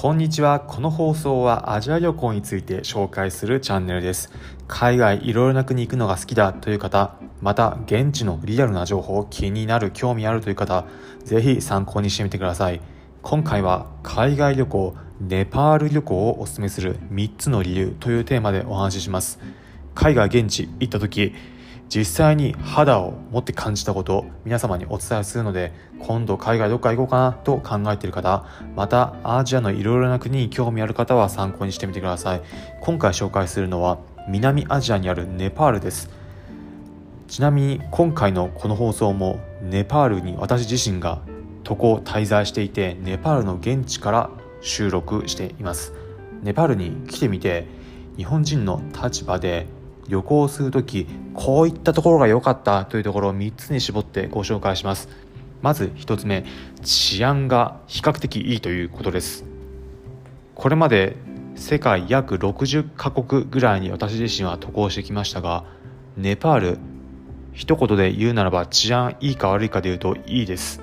こんにちは。この放送はアジア旅行について紹介するチャンネルです。海外いろいろな国行くのが好きだという方、また現地のリアルな情報気になる、興味あるという方、ぜひ参考にしてみてください。今回は海外旅行、ネパール旅行をお勧めする3つの理由というテーマでお話しします。海外現地行った時、実際に肌を持って感じたことを皆様にお伝えするので今度海外どっか行こうかなと考えている方またアジアのいろいろな国に興味ある方は参考にしてみてください。今回紹介するのは南アジアにあるネパールです。ちなみに今回のこの放送もネパールに私自身が渡航滞在していてネパールの現地から収録しています。ネパールに来てみて日本人の立場で旅行する時こういったところが良かったというところを3つに絞ってご紹介します。まず1つ目治安が比較的いいということです。これまで世界約60カ国ぐらいに私自身は渡航してきましたがネパール一言で言うならば治安いいか悪いかで言うといいです。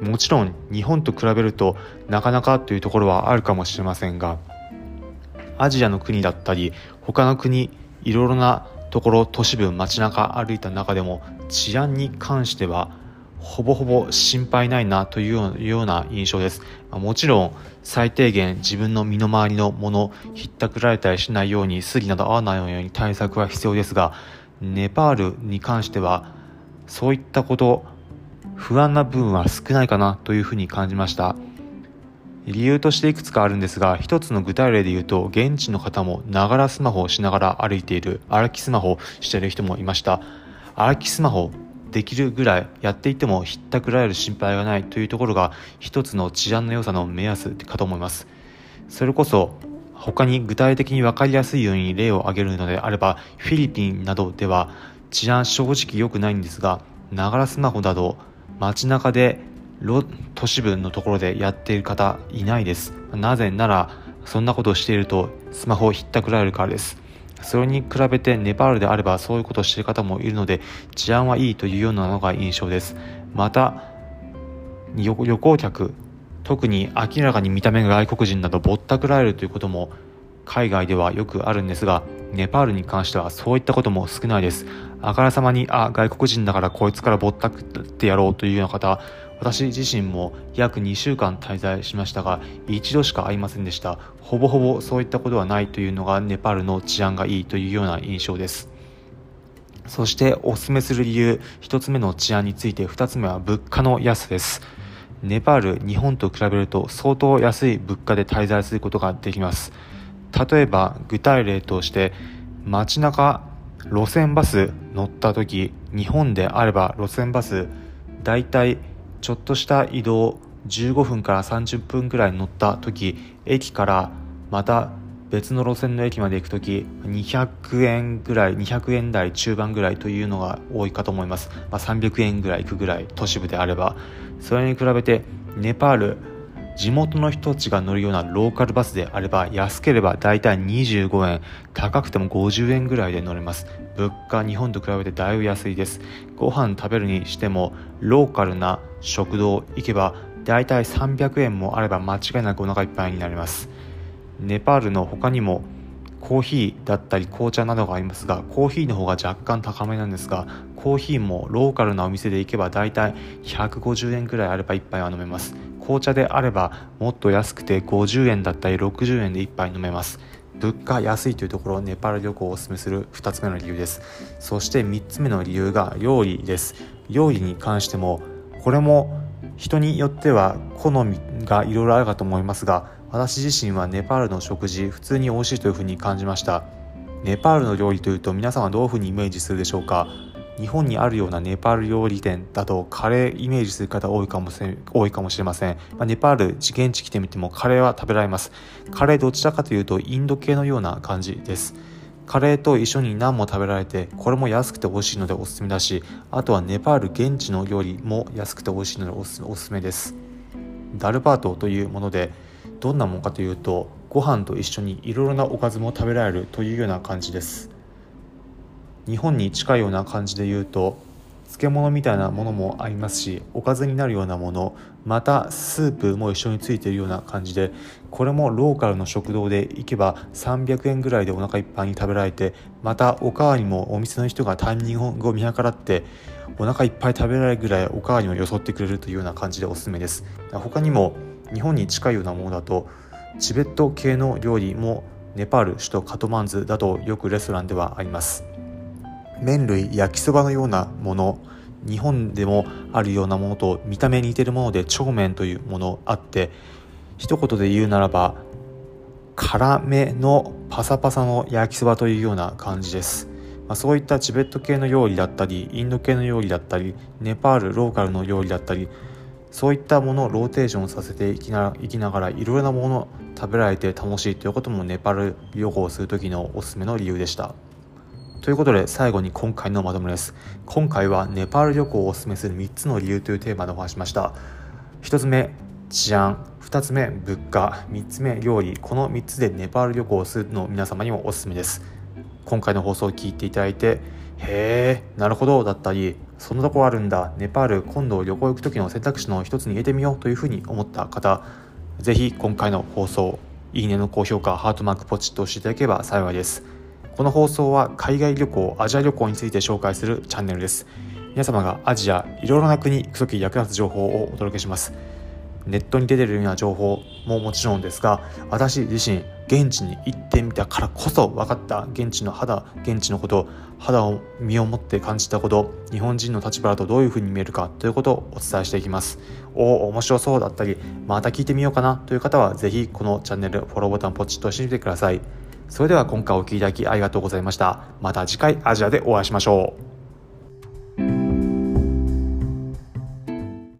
もちろん日本と比べるとなかなかというところはあるかもしれませんがアジアの国だったり他の国いろいろなところ都市部街中歩いた中でも治安に関してはほぼほぼ心配ないなというような印象です。もちろん最低限自分の身の回りのものひったくられたりしないようにスリなど合わないように対策は必要ですがネパールに関してはそういったこと不安な部分は少ないかなというふうに感じました。理由としていくつかあるんですが一つの具体例で言うと現地の方もながらスマホをしながら歩いている歩きスマホをしている人もいました。歩きスマホできるぐらいやっていてもひったくられる心配がないというところが一つの治安の良さの目安かと思います。それこそ他に具体的に分かりやすいように例を挙げるのであればフィリピンなどでは治安正直良くないんですがながらスマホなど街中で都市部のところでやっている方いないです。なぜならそんなことをしているとスマホをひったくられるからです。それに比べてネパールであればそういうことをしている方もいるので治安はいいというようなのが印象です。また旅行客特に明らかに見た目が外国人などぼったくられるということも海外ではよくあるんですがネパールに関してはそういったことも少ないです。あからさまにあ外国人だからこいつからぼったくってやろうというような方私自身も約2週間滞在しましたが一度しか会いませんでした。ほぼほぼそういったことはないというのがネパールの治安がいいというような印象です。そしておすすめする理由1つ目の治安について2つ目は物価の安です。ネパール日本と比べると相当安い物価で滞在することができます。例えば具体例として街中路線バス乗った時日本であれば路線バスだいたいちょっとした移動15分から30分くらい乗った時駅からまた別の路線の駅まで行く時200円ぐらい200円台中盤ぐらいというのが多いかと思います、まあ、300円ぐらい行くぐらい都市部であればそれに比べてネパール地元の人たちが乗るようなローカルバスであれば安ければだいたい25円高くても50円ぐらいで乗れます。物価日本と比べてだいぶ安いです。ご飯食べるにしてもローカルな食堂行けばだいたい300円もあれば間違いなくお腹いっぱいになります。ネパールの他にもコーヒーだったり紅茶などがありますがコーヒーの方が若干高めなんですがコーヒーもローカルなお店で行けばだいたい150円くらいあれば1杯は飲めます。紅茶であればもっと安くて50円だったり60円で1杯飲めます。物価安いというところネパール旅行をおすすめする2つ目の理由です。そして3つ目の理由が料理です。料理に関してもこれも人によっては好みがいろいろあるかと思いますが私自身はネパールの食事普通に美味しいというふうに感じました。ネパールの料理というと皆さんはどういうふうにイメージするでしょうか？日本にあるようなネパール料理店だとカレーイメージする方多いかもしれ多いかもしれません、まあ、ネパール現地来てみてもカレーは食べられます。カレーどちらかというとインド系のような感じです。カレーと一緒にナンも食べられてこれも安くて美味しいのでおすすめだしあとはネパール現地の料理も安くて美味しいのでおすおすすめです。ダルバートというものでどんなものかというとご飯と一緒にいろいろなおかずも食べられるというような感じです。日本に近いような感じで言うと漬物みたいなものもありますしおかずになるようなものまたスープも一緒についているような感じでこれもローカルの食堂で行けば300円ぐらいでお腹いっぱいに食べられてまたおかわりもお店の人がタイミングを見計らってお腹いっぱい食べられるぐらいおかわりをよそってくれるというような感じでおすすめです。他にも日本に近いようなものだとチベット系の料理もネパール首都カトマンズだとよくレストランではあります。麺類焼きそばのようなもの日本でもあるようなものと見た目に似てるもので長麺というものあって一言で言うならば辛めのパサパサの焼きそばというような感じです、まあ、そういったチベット系の料理だったりインド系の料理だったりネパールローカルの料理だったりそういったものをローテーションさせていきないきながらいろいろなものを食べられて楽しいということもネパール旅行をする時のおすすめの理由でした。ということで最後に今回のまとめです。今回はネパール旅行をおすすめする3つの理由というテーマでお話しました。1つ目治安。2つ目物価。3つ目料理。この3つでネパール旅行をするの皆様にもおすすめです。今回の放送を聞いていただいてへえなるほどだったり。そんなとこあるんだ。ネパール今度旅行行く時の選択肢の一つに入れてみようというふうに思った方。是非今回の放送いいねの高評価ハートマークポチッと押していただければ幸いです。この放送は海外旅行アジア旅行について紹介するチャンネルです。皆様がアジアいろいろな国行く時役立つ情報をお届けします。ネットに出てるような情報ももちろんですが私自身現地に行ってみたからこそ分かった現地の肌現地のこと肌を身をもって感じたこと日本人の立場だとどういうふうに見えるかということをお伝えしていきます。おお面白そうだったりまた聞いてみようかなという方は是非このチャンネルフォローボタンポチッと押してみてください。それでは今回お聴きいただきありがとうございました。また次回アジアでお会いしましょう。